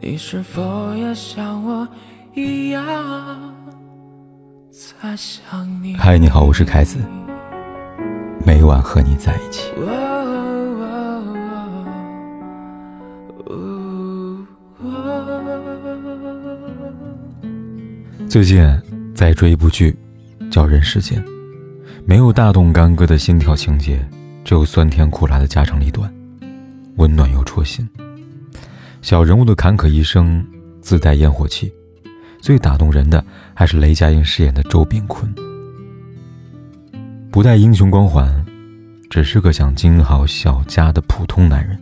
你是否也像我一样在想你？嗨，你好，我是凯子，每晚和你在一起。最近在追一部剧，叫《人世间》，没有大动干戈的心跳情节，只有酸甜苦辣的家长里短，温暖又戳心。小人物的坎坷一生自带烟火气，最打动人的还是雷佳音饰演的周秉昆。不带英雄光环，只是个想经营好小家的普通男人，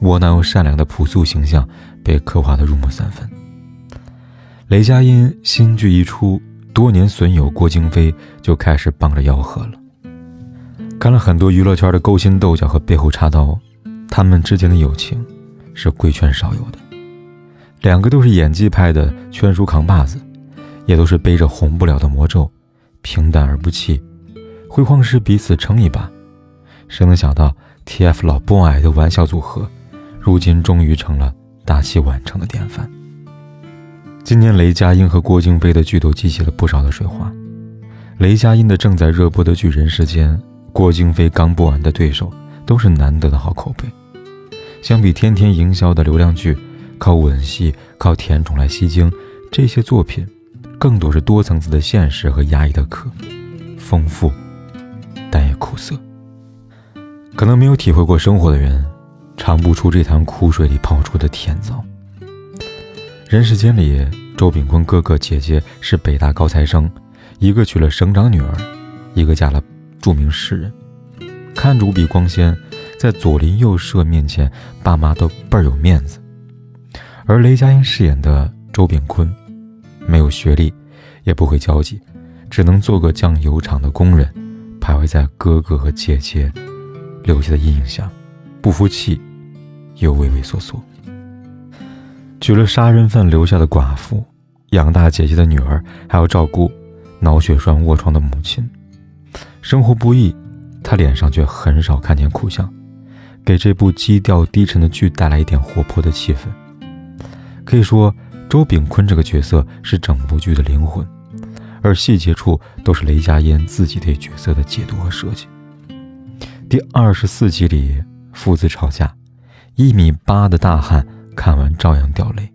窝囊又善良的朴素形象被刻画的入木三分。雷佳音新剧一出，多年损友郭京飞就开始帮着吆喝了。看了很多娱乐圈的勾心斗角和背后插刀，他们之间的友情是贵圈少有的。两个都是演技派的圈书扛把子，也都是背着红不了的魔咒，平淡而不弃。辉煌时彼此撑一把，谁能想到 TF 老 boy 的玩笑组合，如今终于成了大器晚成的典范。今年雷佳音和郭京飞的剧都激起了不少的水花。雷佳音的正在热播的剧《人世间》，郭京飞刚播完的对手都是难得的好口碑。相比天天营销的流量剧，靠吻戏、靠甜宠来吸睛，这些作品更多是多层次的现实和压抑的壳，丰富。但也苦涩。可能没有体会过生活的人，尝不出这潭苦水里泡出的甜枣。人世间里，周秉坤哥哥姐姐是北大高材生，一个娶了省长女儿，一个嫁了著名诗人，看着无比光鲜，在左邻右舍面前，爸妈都倍儿有面子。而雷佳音饰演的周炳坤，没有学历，也不会交际，只能做个酱油厂的工人。徘徊在哥哥和姐姐留下的阴影下，不服气，又畏畏缩缩。娶了杀人犯留下的寡妇，养大姐姐的女儿，还要照顾脑血栓卧床的母亲，生活不易，他脸上却很少看见苦相，给这部基调低沉的剧带来一点活泼的气氛。可以说，周秉昆这个角色是整部剧的灵魂。而细节处都是雷佳音自己对角色的解读和设计。第二十四集里，父子吵架，一米八的大汉看完照样掉泪。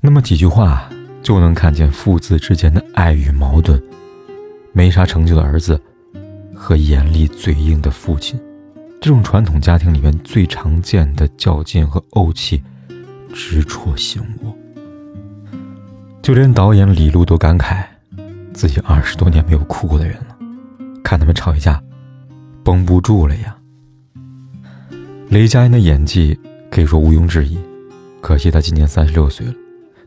那么几句话就能看见父子之间的爱与矛盾，没啥成就的儿子和严厉嘴硬的父亲，这种传统家庭里面最常见的较劲和怄气，直戳心窝。就连导演李路都感慨，自己二十多年没有哭过的人了。看他们吵一架，绷不住了呀。雷佳音的演技可以说毋庸置疑，可惜他今年三十六岁了，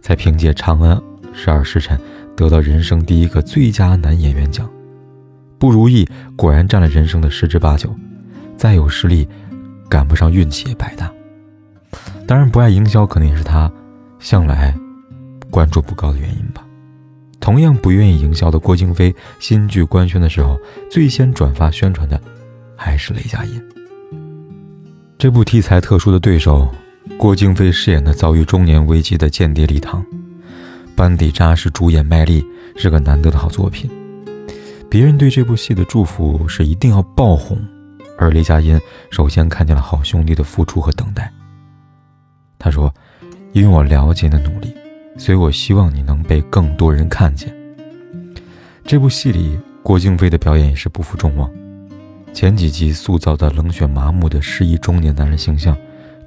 才凭借《长安十二时辰》得到人生第一个最佳男演员奖。不如意果然占了人生的十之八九，再有实力，赶不上运气也白搭。当然，不爱营销可能也是他向来。关注不高的原因吧。同样不愿意营销的郭京飞，新剧官宣的时候，最先转发宣传的还是雷佳音。这部题材特殊的对手，郭京飞饰演的遭遇中年危机的间谍李唐，班底扎实，主演卖力，是个难得的好作品。别人对这部戏的祝福是一定要爆红，而雷佳音首先看见了好兄弟的付出和等待。他说：“因为我了解你的努力。”所以我希望你能被更多人看见。这部戏里，郭京飞的表演也是不负众望。前几集塑造的冷血麻木的失意中年男人形象，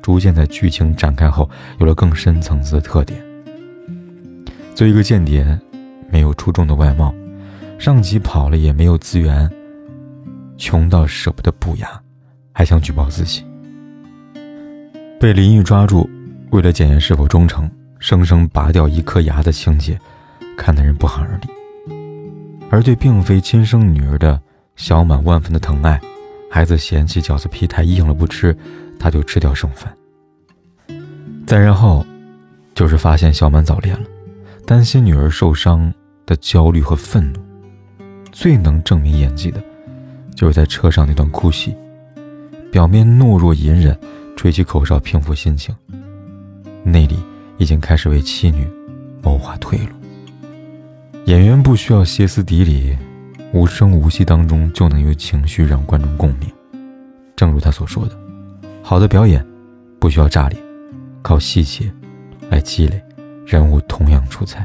逐渐在剧情展开后有了更深层次的特点。作为一个间谍，没有出众的外貌，上级跑了也没有资源，穷到舍不得补牙，还想举报自己，被林玉抓住，为了检验是否忠诚。生生拔掉一颗牙的情节，看得人不寒而栗。而对并非亲生女儿的小满万分的疼爱，孩子嫌弃饺子皮太硬了不吃，他就吃掉剩饭。再然后，就是发现小满早恋了，担心女儿受伤的焦虑和愤怒。最能证明演技的，就是在车上那段哭戏，表面懦弱隐忍，吹起口哨平复心情。内里已经开始为妻女谋划退路。演员不需要歇斯底里，无声无息当中就能有情绪让观众共鸣。正如他所说的，好的表演不需要炸裂，靠细节来积累，人物同样出彩。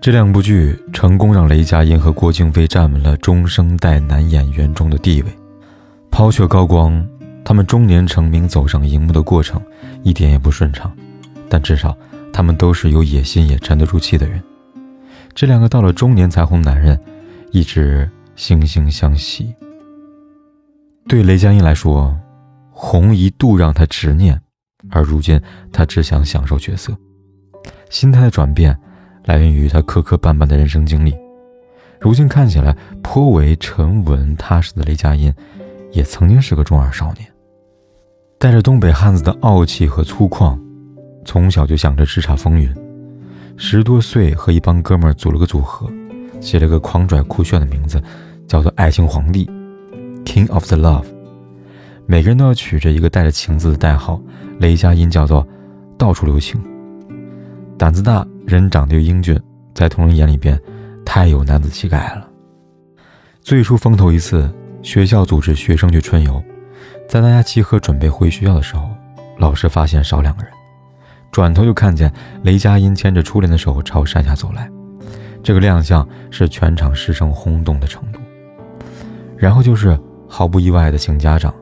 这两部剧成功让雷佳音和郭京飞站稳了中生代男演员中的地位。抛却高光，他们中年成名走上荧幕的过程一点也不顺畅，但至少他们都是有野心也沉得住气的人。这两个到了中年才红男人，一直惺惺相惜。对雷佳音来说，红一度让他执念，而如今他只想享受角色。心态的转变。来源于他磕磕绊绊的人生经历，如今看起来颇为沉稳踏实的雷佳音，也曾经是个中二少年，带着东北汉子的傲气和粗犷，从小就想着叱咤风云。十多岁和一帮哥们组了个组合，起了个狂拽酷炫的名字，叫做“爱情皇帝 ”（King of the Love）。每个人都要取着一个带着“情”字的代号，雷佳音叫做“到处留情”，胆子大。人长得又英俊，在同人眼里边，太有男子气概了。最初风头一次，学校组织学生去春游，在大家集合准备回学校的时候，老师发现少两个人，转头就看见雷佳音牵着初恋的手朝山下走来，这个亮相是全场师生轰动的程度。然后就是毫不意外的请家长，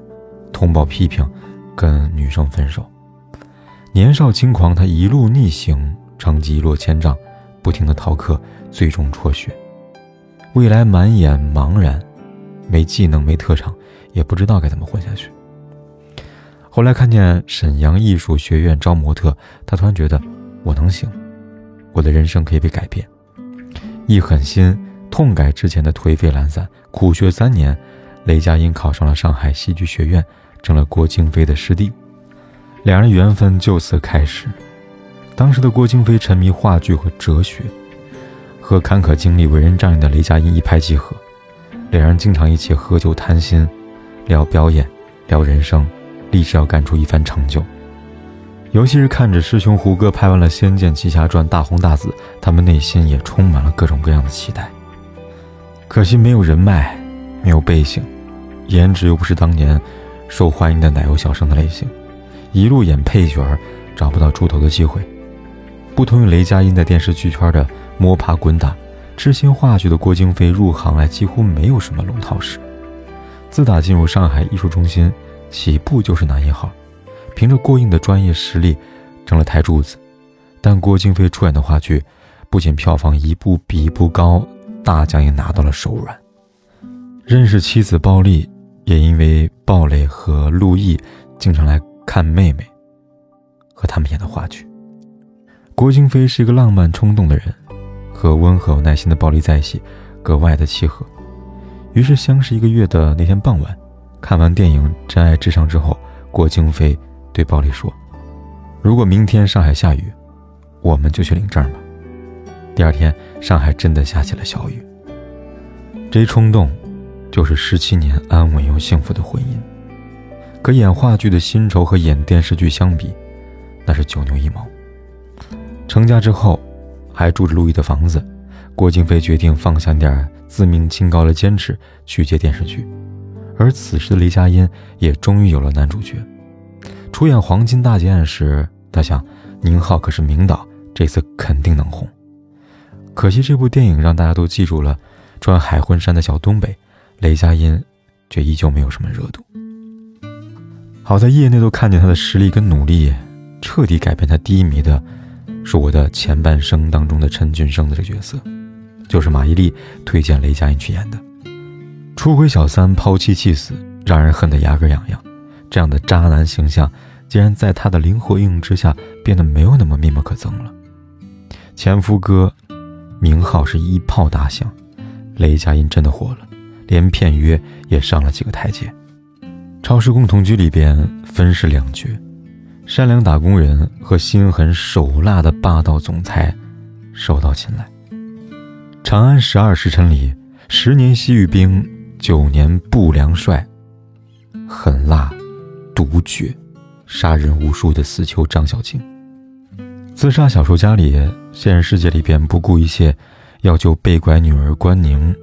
通报批评，跟女生分手。年少轻狂，他一路逆行。成绩一落千丈，不停的逃课，最终辍学。未来满眼茫然，没技能，没特长，也不知道该怎么混下去。后来看见沈阳艺术学院招模特，他突然觉得我能行，我的人生可以被改变。一狠心，痛改之前的颓废懒散，苦学三年，雷佳音考上了上海戏剧学院，成了郭京飞的师弟，两人缘分就此开始。当时的郭京飞沉迷话剧和哲学，和坎坷经历、为人仗义的雷佳音一拍即合，两人经常一起喝酒谈心，聊表演，聊人生，立志要干出一番成就。尤其是看着师兄胡歌拍完了《仙剑奇侠传》大红大紫，他们内心也充满了各种各样的期待。可惜没有人脉，没有背景，颜值又不是当年受欢迎的奶油小生的类型，一路演配角，找不到出头的机会。不同于雷佳音在电视剧圈的摸爬滚打，痴心话剧的郭京飞入行来几乎没有什么龙套史。自打进入上海艺术中心，起步就是男一号，凭着过硬的专业实力，成了台柱子。但郭京飞出演的话剧，不仅票房一部比一部高，大奖也拿到了手软。认识妻子鲍丽，也因为鲍蕾和陆毅经常来看妹妹，和他们演的话剧。郭京飞是一个浪漫冲动的人，和温和有耐心的鲍丽在一起，格外的契合。于是相识一个月的那天傍晚，看完电影《真爱至上》之后，郭京飞对鲍丽说：“如果明天上海下雨，我们就去领证吧。”第二天，上海真的下起了小雨。这一冲动，就是十七年安稳又幸福的婚姻。可演话剧的薪酬和演电视剧相比，那是九牛一毛。成家之后，还住着陆毅的房子，郭京飞决定放下点自命清高的坚持，去接电视剧。而此时的雷佳音也终于有了男主角。出演《黄金大劫案》时，他想，宁浩可是名导，这次肯定能红。可惜这部电影让大家都记住了穿海魂衫的小东北，雷佳音却依旧没有什么热度。好在业内都看见他的实力跟努力，彻底改变他低迷的。是我的前半生当中的陈俊生的这个角色，就是马伊琍推荐雷佳音去演的。出轨小三抛妻弃子，让人恨得牙根痒痒。这样的渣男形象，竟然在他的灵活应用之下，变得没有那么面目可憎了。前夫哥，名号是一炮打响，雷佳音真的火了，连片约也上了几个台阶。超市共同居里边分饰两角。善良打工人和心狠手辣的霸道总裁，受到青睐。长安十二时辰里，十年西域兵，九年不良帅，狠辣，毒绝，杀人无数的死囚张小静。自杀小说家里，现实世界里边不顾一切要救被拐女儿关宁，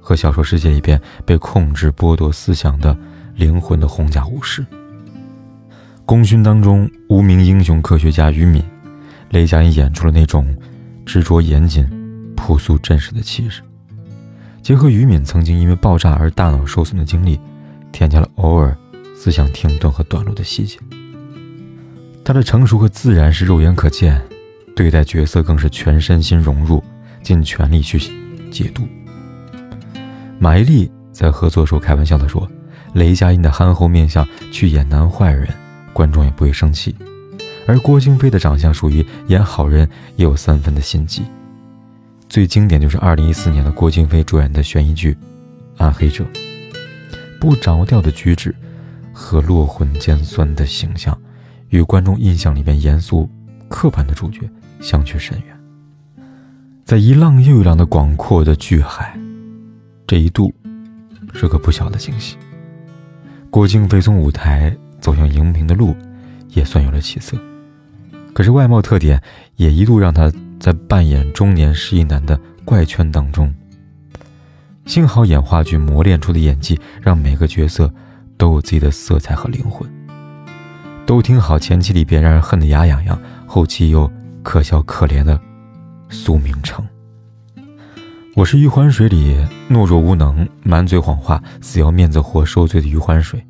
和小说世界里边被控制剥夺思想的灵魂的红甲武士。功勋当中，无名英雄科学家于敏，雷佳音演出了那种执着严谨、朴素真实的气势。结合于敏曾经因为爆炸而大脑受损的经历，添加了偶尔思想停顿和短路的细节。他的成熟和自然是肉眼可见，对待角色更是全身心融入，尽全力去解读。马伊琍在合作时候开玩笑地说：“雷佳音的憨厚面相去演男坏人。”观众也不会生气，而郭京飞的长相属于演好人也有三分的心机。最经典就是二零一四年的郭京飞主演的悬疑剧《暗黑者》，不着调的举止和落魂尖酸的形象，与观众印象里边严肃刻板的主角相去甚远。在一浪又一浪的广阔的巨海，这一度是个不小的惊喜。郭京飞从舞台。走向荧屏的路，也算有了起色。可是外貌特点也一度让他在扮演中年失意男的怪圈当中。幸好演话剧磨练出的演技，让每个角色都有自己的色彩和灵魂。都挺好，前期里边让人恨得牙痒痒，后期又可笑可怜的苏明成。我是余欢水里懦弱无能、满嘴谎话、死要面子活受罪的余欢水。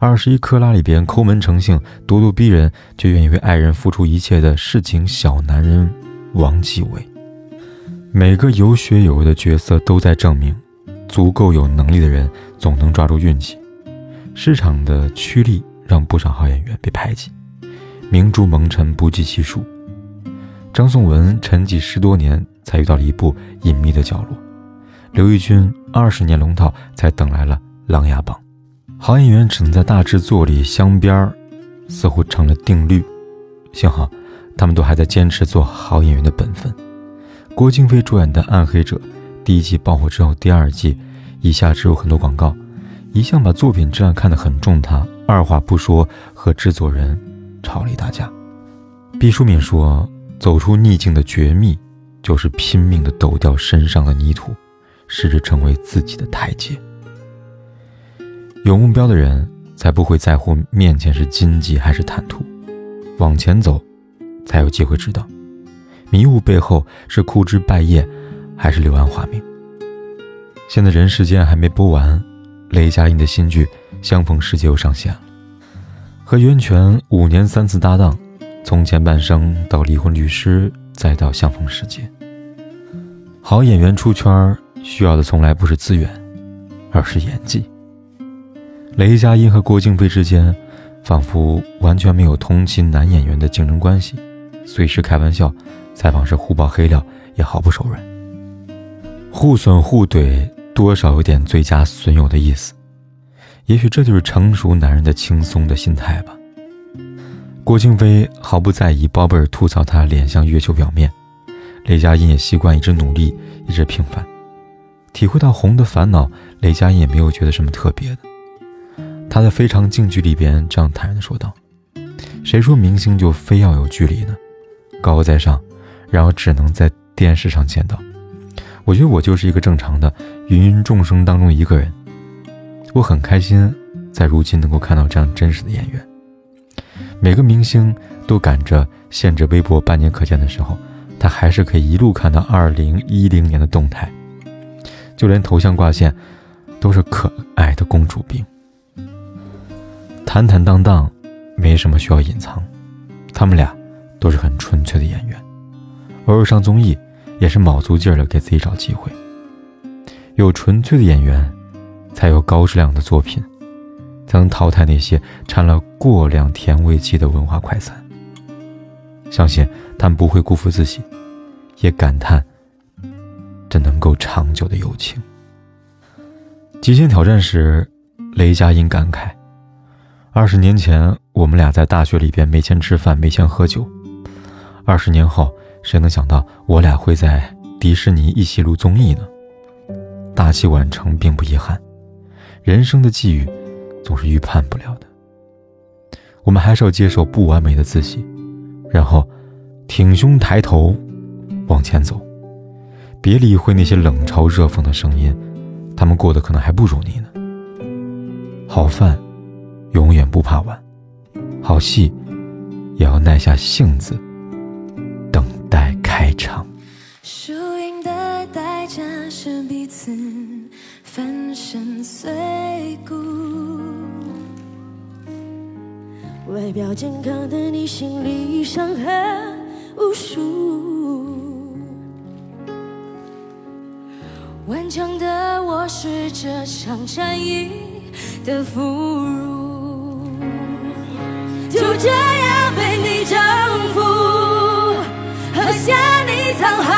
二十一克拉里边抠门成性、咄咄逼人，却愿意为爱人付出一切的市井小男人王继伟。每个有血有肉的角色都在证明，足够有能力的人总能抓住运气。市场的趋利让不少好演员被排挤，明珠蒙尘不计其数。张颂文沉寂十多年才遇到了一部隐秘的角落，刘奕君二十年龙套才等来了《琅琊榜》。好演员只能在大制作里镶边儿，似乎成了定律。幸好，他们都还在坚持做好演员的本分。郭京飞主演的《暗黑者》第一季爆火之后，第二季一下植入很多广告，一向把作品质量看得很重，他二话不说和制作人吵了一大架。毕淑敏说：“走出逆境的绝密，就是拼命的抖掉身上的泥土，试着成为自己的台阶。”有目标的人才不会在乎面前是荆棘还是坦途，往前走，才有机会知道，迷雾背后是枯枝败叶，还是柳暗花明。现在人世间还没播完，雷佳音的新剧《相逢时节》又上线了，和袁泉五年三次搭档，从前半生到离婚律师，再到相逢时节。好演员出圈需要的从来不是资源，而是演技。雷佳音和郭京飞之间，仿佛完全没有同期男演员的竞争关系，随时开玩笑，采访时互爆黑料，也毫不手软。互损互怼，多少有点最佳损友的意思。也许这就是成熟男人的轻松的心态吧。郭京飞毫不在意，包贝尔吐槽他脸像月球表面，雷佳音也习惯一直努力，一直平凡。体会到红的烦恼，雷佳音也没有觉得什么特别的。他在《非常近距离》边这样坦然地说道：“谁说明星就非要有距离呢？高高在上，然后只能在电视上见到。我觉得我就是一个正常的芸芸众生当中一个人。我很开心，在如今能够看到这样真实的演员。每个明星都赶着限制微博半年可见的时候，他还是可以一路看到二零一零年的动态，就连头像挂线都是可爱的公主病。”坦坦荡荡，没什么需要隐藏。他们俩都是很纯粹的演员，偶尔上综艺也是卯足劲儿的给自己找机会。有纯粹的演员，才有高质量的作品，才能淘汰那些掺了过量甜味剂的文化快餐。相信他们不会辜负自己，也感叹这能够长久的友情。极限挑战时，雷佳音感慨。二十年前，我们俩在大学里边没钱吃饭，没钱喝酒。二十年后，谁能想到我俩会在迪士尼一起录综艺呢？大器晚成并不遗憾，人生的际遇总是预判不了的。我们还是要接受不完美的自己，然后挺胸抬头往前走。别理会那些冷嘲热讽的声音，他们过得可能还不如你呢。好饭永远不怕晚，好戏也要耐下性子等待开场。输赢的代价是彼此粉身碎骨。外表健康的你，心里伤痕无数。顽强的我是这场战役的俘虏，就这样被你征服，喝下你藏好